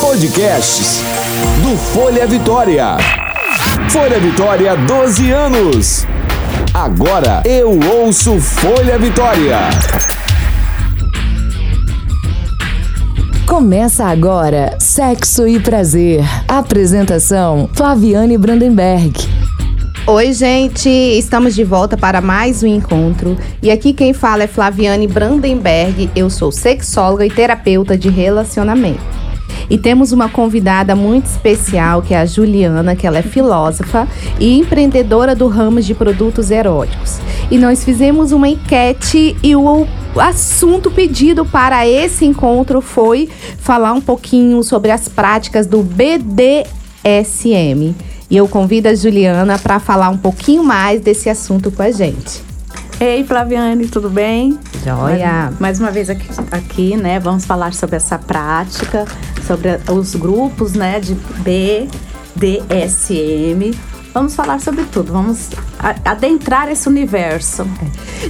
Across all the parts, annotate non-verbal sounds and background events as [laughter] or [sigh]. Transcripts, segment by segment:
Podcasts do Folha Vitória. Folha Vitória, 12 anos. Agora eu ouço Folha Vitória. Começa agora Sexo e Prazer. Apresentação Flaviane Brandenberg. Oi, gente! Estamos de volta para mais um encontro. E aqui quem fala é Flaviane Brandenberg. Eu sou sexóloga e terapeuta de relacionamento. E temos uma convidada muito especial, que é a Juliana, que ela é filósofa e empreendedora do ramo de produtos eróticos. E nós fizemos uma enquete e o assunto pedido para esse encontro foi falar um pouquinho sobre as práticas do BDSM. E eu convido a Juliana para falar um pouquinho mais desse assunto com a gente. Ei, Flaviane, tudo bem? Joia! Mais, mais uma vez aqui, aqui, né? Vamos falar sobre essa prática, sobre os grupos, né, de BDSM. Vamos falar sobre tudo, vamos adentrar esse universo.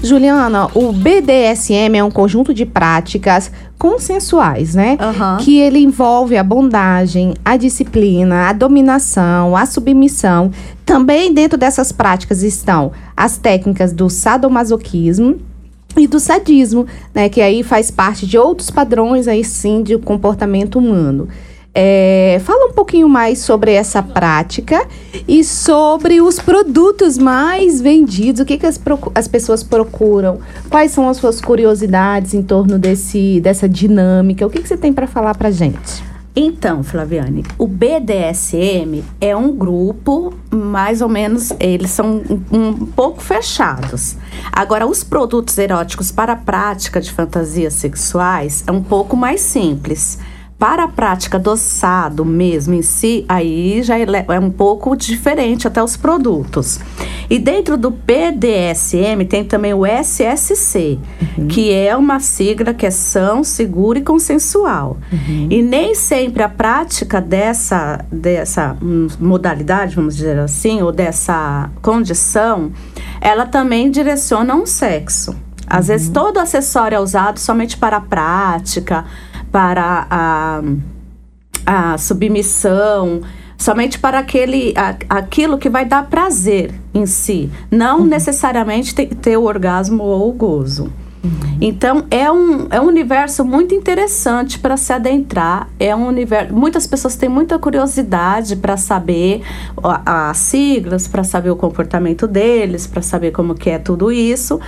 Juliana, o BDSM é um conjunto de práticas consensuais, né? Uhum. Que ele envolve a bondagem, a disciplina, a dominação, a submissão. Também dentro dessas práticas estão as técnicas do sadomasoquismo, e do sadismo, né, que aí faz parte de outros padrões aí sim de comportamento humano. É, fala um pouquinho mais sobre essa prática e sobre os produtos mais vendidos, o que, que as, as pessoas procuram, quais são as suas curiosidades em torno desse, dessa dinâmica, o que, que você tem para falar para gente? Então, Flaviane, o BDSM é um grupo, mais ou menos, eles são um, um, pouco fechados. Agora, os produtos eróticos para a prática de fantasias sexuais é um pouco mais simples. Para a prática do sado mesmo em si, aí já é, é um pouco diferente até os produtos. E dentro do BDSM tem também o SSC, uhum. que é uma sigla que é são, seguro e consensual. Uhum. E nem sempre a prática dessa, dessa modalidade, vamos dizer assim, ou dessa condição, ela também direciona um sexo. Às uhum. vezes todo acessório é usado somente para a prática, para a, a submissão, somente para aquele, a, aquilo que vai dar prazer em si, não uhum. necessariamente ter, ter, o orgasmo ou o gozo. Uhum. Então é um, é um universo muito interessante para se adentrar. É um universo. Muitas pessoas têm muita curiosidade para saber as siglas, para saber o comportamento deles, para saber como que é tudo isso.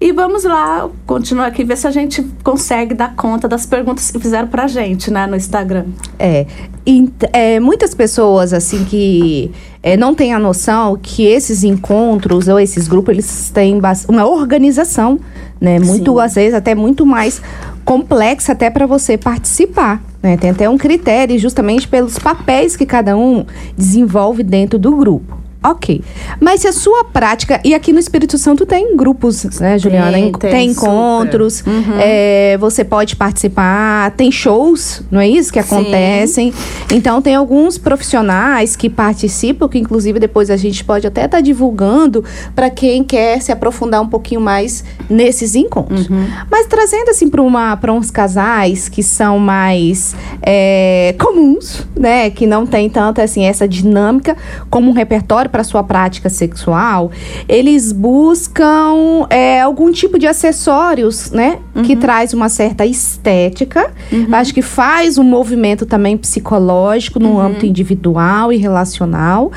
E vamos lá, continuar aqui, ver se a gente consegue dar conta das perguntas que fizeram pra gente, né, no Instagram. É, e, é muitas pessoas, assim, que é, não têm a noção que esses encontros ou esses grupos, eles têm uma organização, né, muito, Sim. às vezes, até muito mais complexa até para você participar. Né? Tem até um critério justamente pelos papéis que cada um desenvolve dentro do grupo. Ok. Mas se a sua prática. E aqui no Espírito Santo tem grupos, né, Juliana? Tem, tem, tem encontros, uhum. é, você pode participar, tem shows, não é isso? Que acontecem. Sim. Então, tem alguns profissionais que participam, que inclusive depois a gente pode até estar tá divulgando para quem quer se aprofundar um pouquinho mais nesses encontros. Uhum. Mas trazendo assim para uns casais que são mais é, comuns, né? Que não tem tanto assim essa dinâmica como um repertório para sua prática sexual, eles buscam é, algum tipo de acessórios, né? Uhum. Que traz uma certa estética. Uhum. Acho que faz um movimento também psicológico no uhum. âmbito individual e relacional.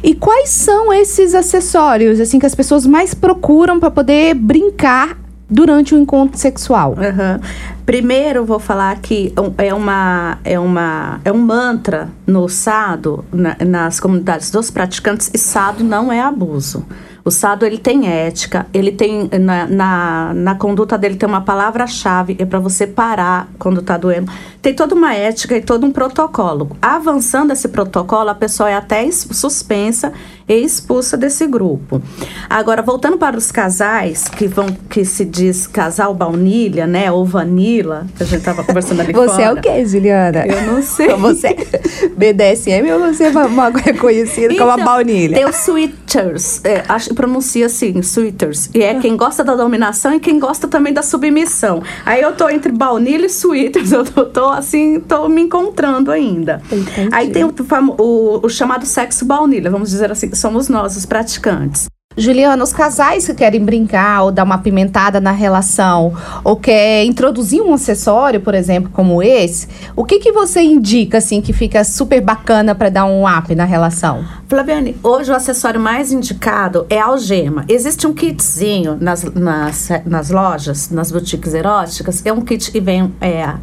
E quais são esses acessórios, assim, que as pessoas mais procuram para poder brincar durante o encontro sexual? Uhum. Primeiro, vou falar que é, uma, é, uma, é um mantra no sado, na, nas comunidades dos praticantes, e sado não é abuso. O sado ele tem ética, ele tem na, na, na conduta dele tem uma palavra-chave é para você parar quando está doendo. Tem toda uma ética e todo um protocolo. Avançando esse protocolo, a pessoa é até suspensa e expulsa desse grupo. Agora, voltando para os casais, que vão, que se diz casal baunilha, né? Ou vanilla, que a gente estava conversando ali [laughs] Você fora. é o quê, Juliana? Eu não [laughs] sei. Você é BDSM ou você é uma, uma reconhecida como a Então, baunilha? Tem os sweeters, é, acho pronuncia assim, sweeters. E é quem gosta da dominação e quem gosta também da submissão. Aí eu tô entre baunilha e sweeters, [laughs] eu tô, tô, assim, tô me encontrando ainda. Entendi. Aí tem o, o, o chamado sexo baunilha, vamos dizer assim, somos nós, os praticantes. Juliana, os casais que querem brincar ou dar uma pimentada na relação, ou quer introduzir um acessório, por exemplo, como esse, o que que você indica, assim, que fica super bacana para dar um up na relação? Flaviane, hoje o acessório mais indicado é a algema. Existe um kitzinho nas, nas, nas lojas, nas boutiques eróticas, é um kit que vem é,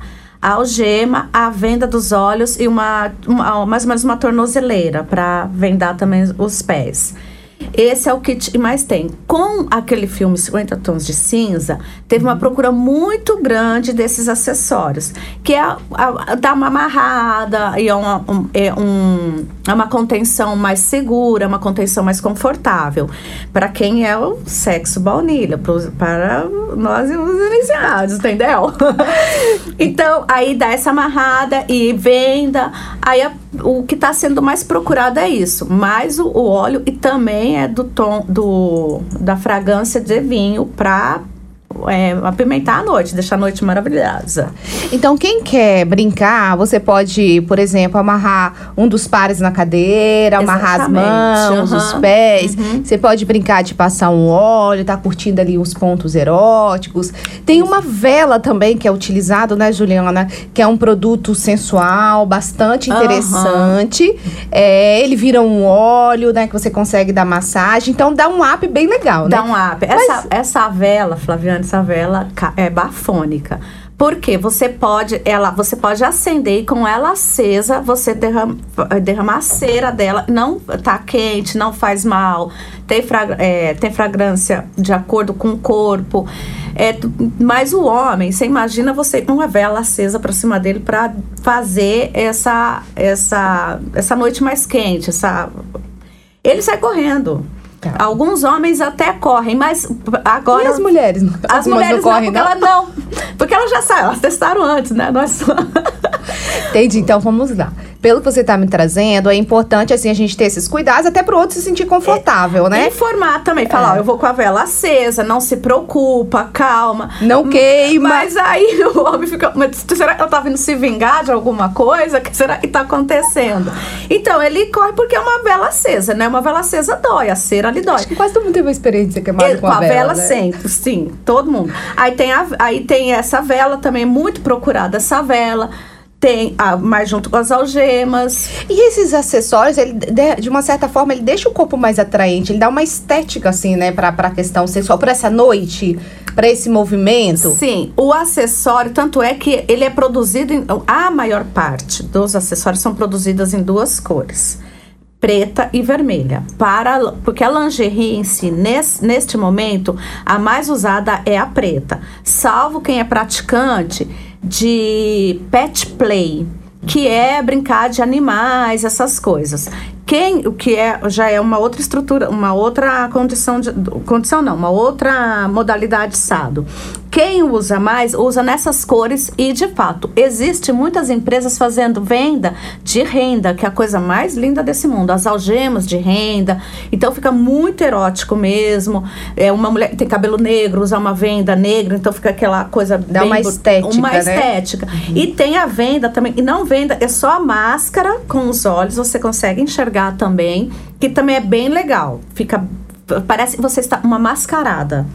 a algema, a venda dos olhos e uma, uma- mais ou menos uma tornozeleira para vendar também os pés. Esse é o kit que mais tem. Com aquele filme 50 Tons de Cinza, teve uma procura muito grande desses acessórios, que é a, a- dar uma amarrada, e é uma, um- é um- é uma contenção mais segura, uma contenção mais confortável. Para quem é o sexo baunilha, para nós os iniciados, entendeu? [laughs] então, aí dá essa amarrada e venda. Aí a- o que está sendo mais procurado é isso, mais o, o óleo e também é do tom do, da fragrância de vinho para apimentar a noite, deixar a noite maravilhosa. Então, quem quer brincar, você pode, por exemplo, amarrar um dos pares na cadeira, amarrar as Exatamente, mãos, os aham, pés. uhum. Você pode brincar de passar um óleo, tá curtindo ali os pontos eróticos. Tem uma vela também que é utilizado, né, Juliana? Que é um produto sensual, bastante interessante. É, ele vira um óleo, né, que você consegue dar massagem. Então, dá um up bem legal, né? Dá um up. Essa, essa vela, Flaviane, essa vela ca- é bafônica. Porque você pode, ela, você pode acender e com ela acesa, você derrama, derramar a cera dela. Não tá quente, não faz mal. Tem, fragra- é, tem fragrância de acordo com o corpo. É, mas o homem, você imagina você com uma vela acesa pra cima dele pra fazer essa, essa, essa noite mais quente, essa ele sai correndo. Tá. Alguns homens até correm, mas agora. E as mulheres? As mulheres não, correm, porque ela não. Porque elas já saem, elas testaram antes, né? Nós Entendi, então vamos lá. Pelo que você está me trazendo, é importante assim a gente ter esses cuidados até para o outro se sentir confortável, né? Informar também, falar, ó, eu vou com a vela acesa, não se preocupa, calma. Não queima. Mas aí [laughs] o homem fica. Mas será que ela tá vindo se vingar de alguma coisa? O que será que tá acontecendo? Então, ele corre porque é uma vela acesa, né? Uma vela acesa dói, a cera ali dói. Acho que quase todo mundo teve uma experiência queimada Ele- com a vela, né? sempre, sim, todo mundo. Aí tem, a, aí tem essa vela também, muito procurada essa vela. Tem a, mais junto com as algemas. E esses acessórios, ele, de, uma certa forma, ele deixa o corpo mais atraente, ele dá uma estética, assim, né, pra, pra questão sexual, pra essa noite, pra esse movimento. Sim, o acessório, tanto é que ele é produzido em. A maior parte dos acessórios são produzidas em duas cores. Preta e vermelha. Para, porque a lingerie em si, nes- neste momento, a mais usada é a preta. Salvo quem é praticante de pet play, que é brincar de animais, essas coisas. Quem, o que é, já é uma outra estrutura, uma outra condição de, condição não, uma outra modalidade sado. Quem usa mais, usa nessas cores e, de fato, existe muitas empresas fazendo venda de renda, que é a coisa mais linda desse mundo. As algemas de renda. Então, fica muito erótico mesmo. É uma mulher que tem cabelo negro, usa uma venda negra, então fica aquela coisa Dá bem uma estética, Uma né? estética. E tem a venda também. E não venda, é só a máscara com os olhos, você consegue enxergar também, que também é bem legal. Fica. Parece que você está uma mascarada.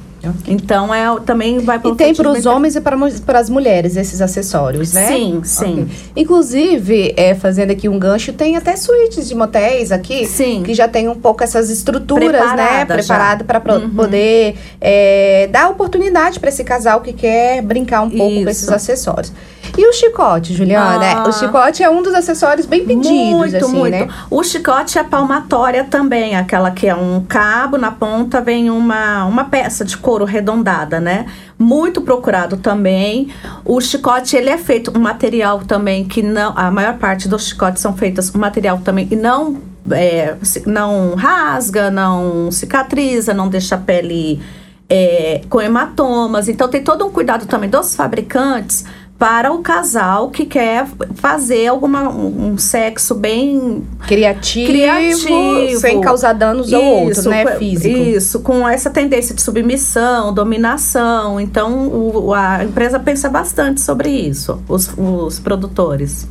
Então é também vai E tem para os homens e para as mulheres esses acessórios, né? Sim, sim. Ok. Inclusive, é, fazendo aqui um gancho, tem até suítes de motéis aqui Sim. que já tem um pouco essas estruturas, né? Preparada já. Preparado para Uhum. poder é, dar oportunidade para esse casal que quer brincar um pouco com esses Isso. acessórios. E o chicote, Juliana? Ah. O chicote é um dos acessórios bem pedidos, muito, assim, muito. né? O chicote é a palmatória também, aquela que é um cabo, na ponta vem uma, uma peça de couro arredondada, né? Muito procurado também. O chicote, ele é feito um material também que não... A maior parte dos chicotes são feitas um material também e não é, não rasga, não cicatriza, não deixa a pele é, com hematomas. Então tem todo um cuidado também dos fabricantes para o casal que quer fazer alguma, um, sexo bem criativo, criativo, sem causar danos isso, ao outro, né, físico. Isso, com essa tendência de submissão, dominação. Então, o, a empresa pensa bastante sobre isso, os, os produtores.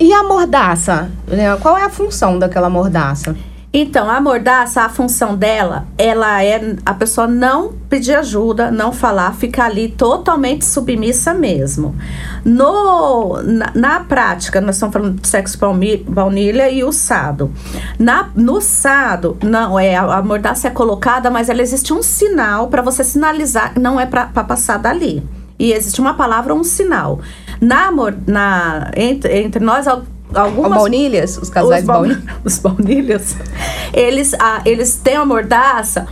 E a mordaça? Né? Qual é a função daquela mordaça? Então, a mordaça, a função dela, ela é a pessoa não pedir ajuda, não falar, ficar ali totalmente submissa mesmo. No, na, na prática, nós estamos falando de sexo baunilha e o sado. Na, no sado, não, é a, a mordaça é colocada, mas ela existe um sinal para você sinalizar, não é para passar dali. E existe uma palavra, um sinal. Na, na, entre, entre nós, algumas... Baunilhas? Os casais os baunilhas? Os baunilhas. Eles, ah, eles têm a mordaça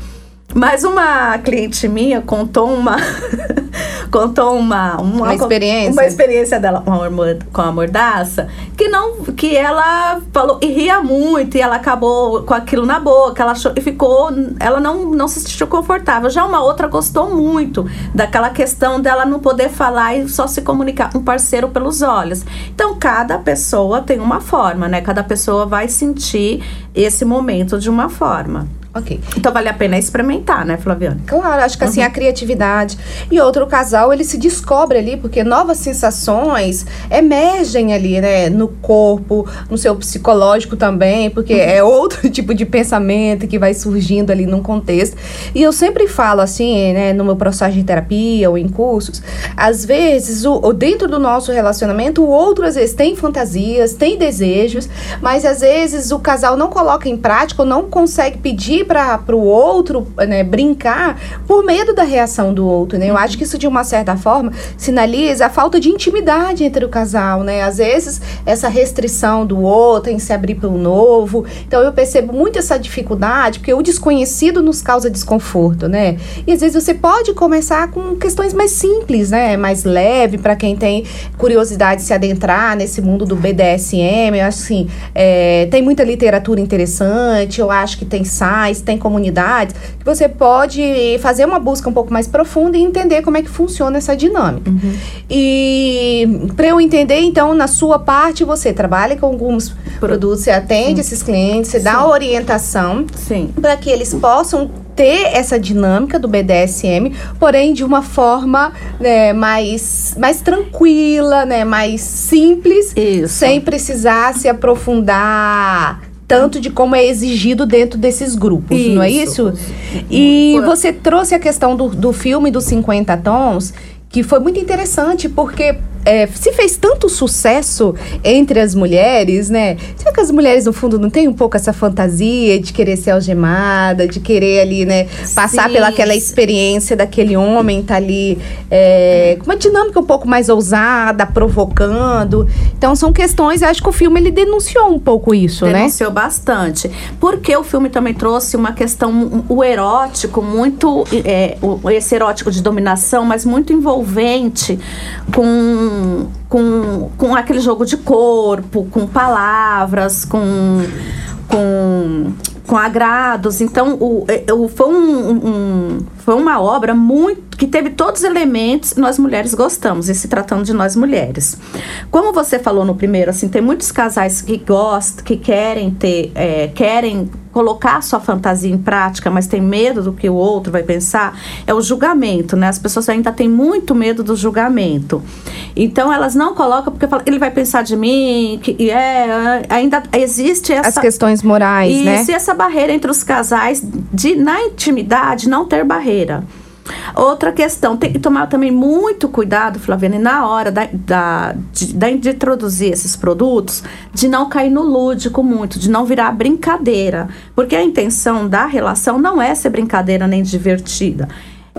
mas uma cliente minha contou uma [laughs] contou uma, uma, uma experiência. uma experiência dela com a, com a mordaça que não que ela falou e ria muito e ela acabou com aquilo na boca ela achou, e ficou ela não não se sentiu confortável. Já uma outra gostou muito daquela questão dela não poder falar e só se comunicar com um parceiro pelos olhos. Então cada pessoa tem uma forma né? Cada pessoa vai sentir esse momento de uma forma Ok. Então vale a pena experimentar, né, Flaviane? Claro, acho que assim, uhum. a criatividade. E outro casal, ele se descobre ali, porque novas sensações emergem ali, né, no corpo, no seu psicológico também, porque uhum. é outro [laughs] tipo de pensamento que vai surgindo ali num contexto. E eu sempre falo assim, né, no meu processo de terapia ou em cursos, às vezes, o, o dentro do nosso relacionamento, o outro às vezes tem fantasias, tem desejos, mas às vezes o casal não coloca em prática ou não consegue pedir pedir para o outro né, brincar por medo da reação do outro, né? Eu acho que isso, de uma certa forma, sinaliza a falta de intimidade entre o casal, né? Às vezes, essa restrição do outro em se abrir pelo novo. Então, eu percebo muito essa dificuldade, porque o desconhecido nos causa desconforto, né? E às vezes você pode começar com questões mais simples, né? Mais leve, para quem tem curiosidade de se adentrar nesse mundo do BDSM. Eu acho assim, é, tem muita literatura interessante, eu acho que tem sites tem comunidades, que você pode fazer uma busca um pouco mais profunda e entender como é que funciona essa dinâmica. Uhum. E para eu entender, então, na sua parte, você trabalha com alguns produtos, você atende Sim. esses clientes, você Sim. dá orientação para que eles possam ter essa dinâmica do BDSM, porém de uma forma né, mais, mais tranquila, né, mais simples, Isso. sem precisar se aprofundar tanto de como é exigido dentro desses grupos, isso. não é isso? E você trouxe a questão do, do filme dos 50 tons, que foi muito interessante, porque é, se fez tanto sucesso entre as mulheres, né? Será que as mulheres, no fundo, não têm um pouco essa fantasia de querer ser algemada, de querer ali, né, passar Sim. pelaquela experiência daquele homem tá ali é, com uma dinâmica um pouco mais ousada, provocando. Então, são questões, acho que o filme ele denunciou um pouco isso, denunciou né? Denunciou bastante. Porque o filme também trouxe uma questão, o erótico, muito. É, esse erótico de dominação, mas muito envolvente com com, com, aquele jogo de corpo, com palavras, com, com, com agrados. Então, o, é, o, foi, um, um, foi uma obra muito que teve todos os elementos nós mulheres gostamos, e se tratando de nós mulheres. Como você falou no primeiro, assim, tem muitos casais que gostam, que querem ter, é, querem colocar sua fantasia em prática, mas tem medo do que o outro vai pensar, é o julgamento, né? As pessoas ainda têm muito medo do julgamento. Então elas não colocam porque ele vai pensar de mim, que é, ainda existe essa as questões morais, e né? E essa barreira entre os casais de na intimidade não ter barreira. Outra questão, tem que tomar também muito cuidado, Flaviane, na hora da, da, de, de introduzir esses produtos, de não cair no lúdico muito, de não virar brincadeira. Porque a intenção da relação não é ser brincadeira nem divertida,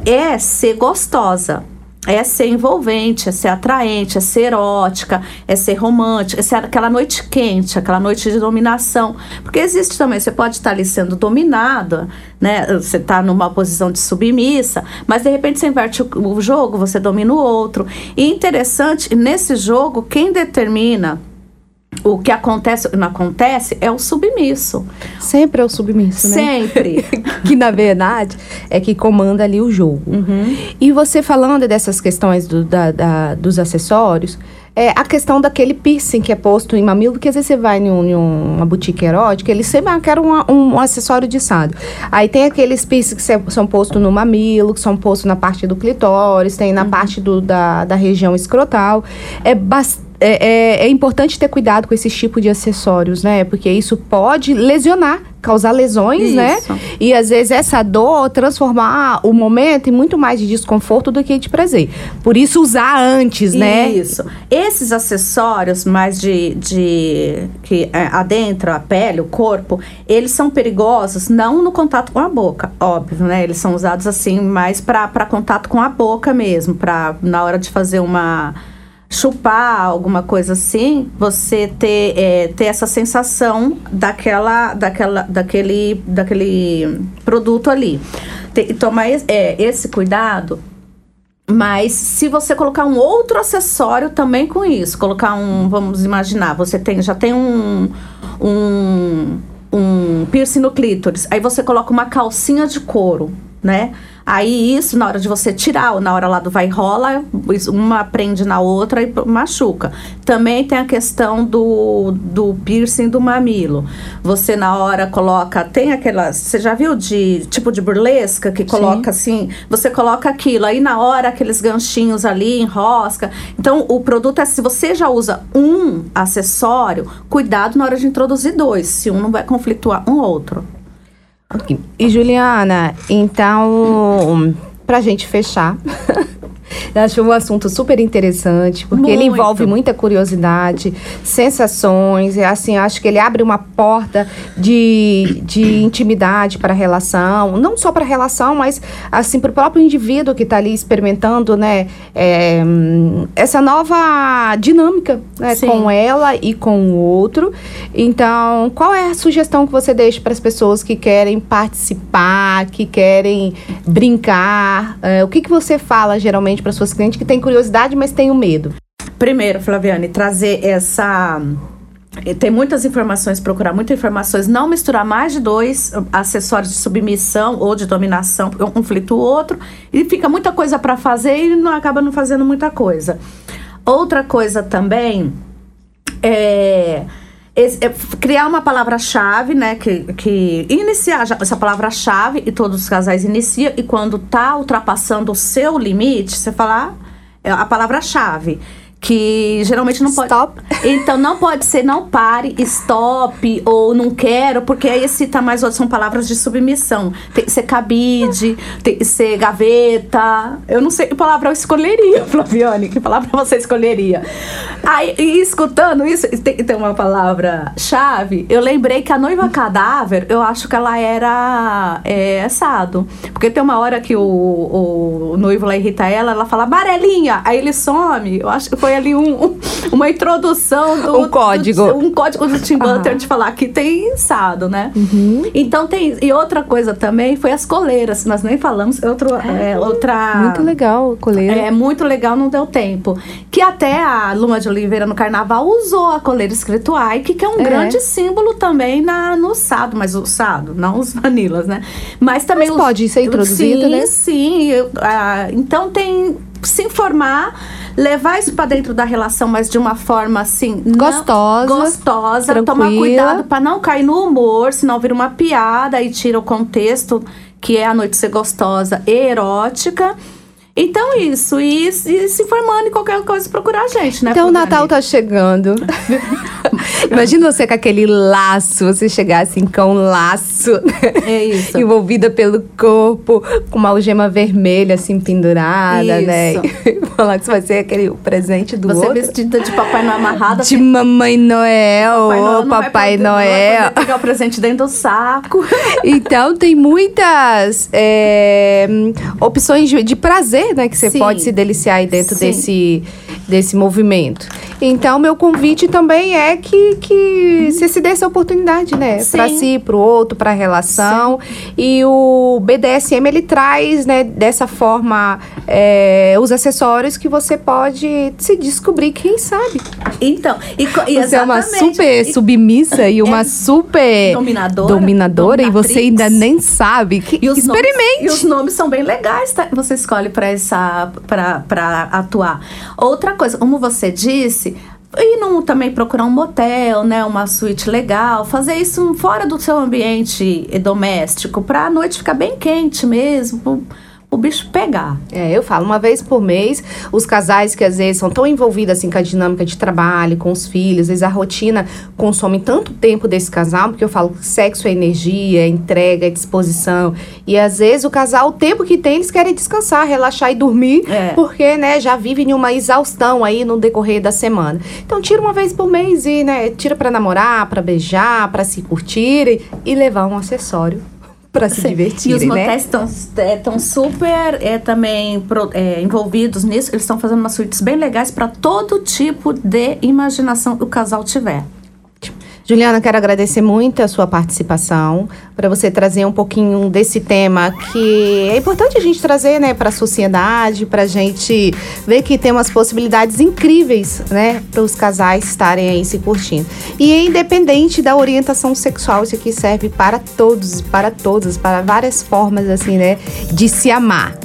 é ser gostosa é ser envolvente, é ser atraente, é ser erótica, é ser romântica, é ser aquela noite quente, aquela noite de dominação. Porque existe também, você pode estar ali sendo dominada, né? Você está numa posição de submissa, mas de repente você inverte o, jogo, você domina o outro. E interessante, nesse jogo, quem determina o que acontece, não acontece, é o submisso. Sempre é o submisso, né? Sempre. [laughs] que na verdade é que comanda ali o jogo. Uhum. E você falando dessas questões do, da, da- dos acessórios, é a questão daquele piercing que é posto em mamilo, que às vezes você vai em, um- em uma boutique erótica, eles sempre ah, querem um, um acessório de sado. Aí tem aqueles piercings que são postos no mamilo, que são postos na parte do clitóris, tem na parte do, da, da região escrotal. É bastante. É, é- é importante ter cuidado com esse tipo de acessórios, né? Porque isso pode lesionar, causar lesões, né? Isso. E às vezes essa dor transformar o momento em muito mais de desconforto do que de prazer. Por isso usar antes, né? Isso. Esses acessórios mais de, de que é, adentram a pele, o corpo, eles são perigosos não no contato com a boca, óbvio, né? Eles são usados assim mais para contato com a boca mesmo, para na hora de fazer uma chupar alguma coisa assim, você ter, é, ter essa sensação daquela, daquela, daquele, daquele produto ali. Tem, tomar é, esse cuidado mas se você colocar um outro acessório também com isso, colocar um, vamos imaginar, você tem, já tem um, um, um piercing no clítoris, aí você coloca uma calcinha de couro, né? Aí isso, na hora de você tirar, ou na hora lá do vai rola, uma prende na outra e machuca. Também tem a questão do, do piercing do mamilo. Você na hora coloca, tem aquela, você já viu de tipo de burlesca que coloca assim, você coloca aquilo, aí na hora aqueles ganchinhos ali, enrosca. Então o produto é, se você já usa um acessório, cuidado na hora de introduzir dois, se um não vai conflituar um outro. E Juliana, então, pra gente fechar, [laughs] acho um assunto super interessante, porque ele Muito. envolve muita curiosidade, sensações, e assim, acho que ele abre uma porta de, de intimidade para a relação, não só para a relação, mas assim, para o próprio indivíduo que está ali experimentando, né, é, essa nova dinâmica, né, com ela e com o outro. Então, qual é a sugestão que você deixa para as pessoas que querem participar, que querem brincar? É, o que, que você fala geralmente para suas clientes que têm curiosidade, mas têm o medo? Primeiro, Flaviane, trazer essa. eh, Tem muitas informações, procurar muitas informações, não misturar mais de dois uh, acessórios de submissão ou de dominação, um conflita o outro, e fica muita coisa para fazer e não acaba não fazendo muita coisa. Outra coisa também é, esse- é criar uma palavra-chave, né? Que, que iniciar já essa palavra-chave e todos os casais iniciam, e quando tá ultrapassando o seu limite, você falar a palavra-chave. Que geralmente não pode. Stop. Então não pode ser não pare, stop ou não quero, porque aí cita mais outras, são palavras de submissão. Tem que ser cabide, tem que ser gaveta. Eu não sei que palavra eu escolheria, [laughs] Flaviane. Que palavra você escolheria? Aí, e escutando isso, tem, tem uma palavra-chave. Eu lembrei que a noiva cadáver, eu acho que ela era é, sado. Porque tem uma hora que o, o noivo lá irrita ela, ela fala amarelinha, aí ele some. Eu acho que foi ali um, um- uma introdução do. Um código. do- um código do Tim de falar que tem sado, né? Então tem. E outra coisa também foi as coleiras. Nós nem falamos. Outro, é, outra. Muito legal, coleira. É muito legal, não deu tempo. Que até a Luma de Oliveira no carnaval usou a coleira escrito Ike, que é um É. grande símbolo também na, no sado, mas o sado, não os vanilas, né? Mas também. Mas os- pode ser introduzida, sim, né? Sim, eu- ah, então tem se informar, levar isso pra dentro da relação, mas de uma forma assim não- Gostosa, gostosa, tomar cuidado pra não cair no humor, senão vira uma piada e tira o contexto que é a noite ser gostosa e erótica. Então, isso. E, e se informando em qualquer coisa, procurar a gente, né? Então o? Natal tá chegando. [laughs] Imagina você com aquele laço, você chegar assim com um laço. É isso. Envolvida pelo corpo, com uma algema vermelha assim pendurada, né? [laughs] Falar que isso vai ser aquele presente do Você outro. vestida de Papai Noel amarrada. De Mamãe Noel, Papai Noel ô Papai Noel. pegar o presente dentro do saco. Então tem muitas é, opções de, de prazer, né? Que você Sim. pode se deliciar aí dentro Sim. desse, desse movimento. Então, meu convite também é que, que você se dê essa oportunidade, né? Pra si, pro outro, pra relação. E o BDSM, ele traz, né, dessa forma, é, os acessórios que você pode se descobrir, quem sabe. Então, e, e Você é uma super submissa e uma é super dominadora, dominadora e você ainda nem sabe. Que, E os experimente. Nomes, e os nomes são bem legais, tá? Você escolhe para essa para para atuar. Outra coisa, como você disse, e não também procurar um motel, né, uma suíte legal, fazer isso fora do seu ambiente doméstico, para a noite ficar bem quente mesmo, o bicho pegar. É, eu falo, uma vez por mês, os casais que às vezes são tão envolvidos assim com a dinâmica de trabalho, com os filhos, às vezes a rotina consome tanto tempo desse casal, porque eu falo que sexo é energia, é entrega, é disposição. E às vezes o casal, o tempo que tem, eles querem descansar, relaxar e dormir, É. porque, né, já vivem em uma exaustão aí no decorrer da semana. Então tira uma vez por mês e, né, tira pra namorar, pra beijar, pra se curtirem e levar um acessório pra se Sim. divertirem, E os né? motéis estão super é, também pro- é, envolvidos nisso. Eles estão fazendo umas suítes bem legais para todo tipo de imaginação que o casal tiver. Juliana, quero agradecer muito a sua participação, para você trazer um pouquinho desse tema que é importante a gente trazer, né, para a sociedade, para a gente ver que tem umas possibilidades incríveis, né, para os casais estarem aí se curtindo. E é independente da orientação sexual, isso aqui serve para todos, para todas, para várias formas, assim, né, de se amar.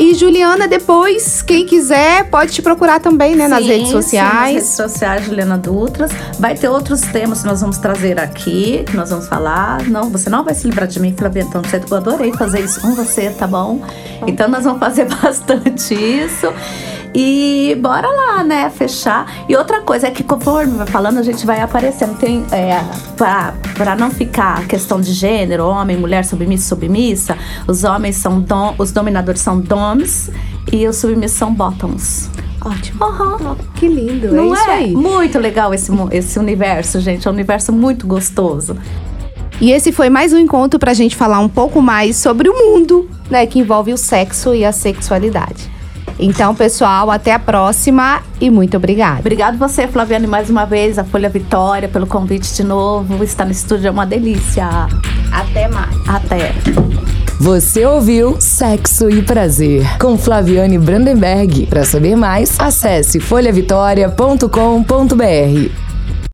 E Juliana, depois, quem quiser, pode te procurar também, né, nas Sim, redes sim, nas sociais. redes sociais, Juliana Dutras. Vai ter outros temas que nós vamos trazer aqui, que nós vamos falar. Não, você não vai se livrar de mim, Flavia. Você- eu adorei fazer isso com você, tá bom? Então, nós vamos fazer [laughs] bastante isso. E bora lá, né? Fechar. E outra coisa é que conforme vai falando, a gente vai aparecendo. Tem, é, pra, pra não ficar questão de gênero, homem, mulher, submissa, submissa, os homens são dom, os dominadores são doms e os submissos são bottoms. Ótimo. Aham. Que lindo, Não é isso é? aí. Muito legal esse, esse universo, gente. É um universo muito gostoso. E esse foi mais um encontro pra gente falar um pouco mais sobre o mundo, né, que envolve o sexo e a sexualidade. Então, pessoal, até a próxima e muito obrigada. Obrigado você, Flaviane, mais uma vez, a Folha Vitória, pelo convite de novo. Estar no estúdio é uma delícia. Até mais. Até. Você ouviu Sexo e Prazer com Flaviane Brandenberg. Para saber mais, acesse folhavitória.com.br.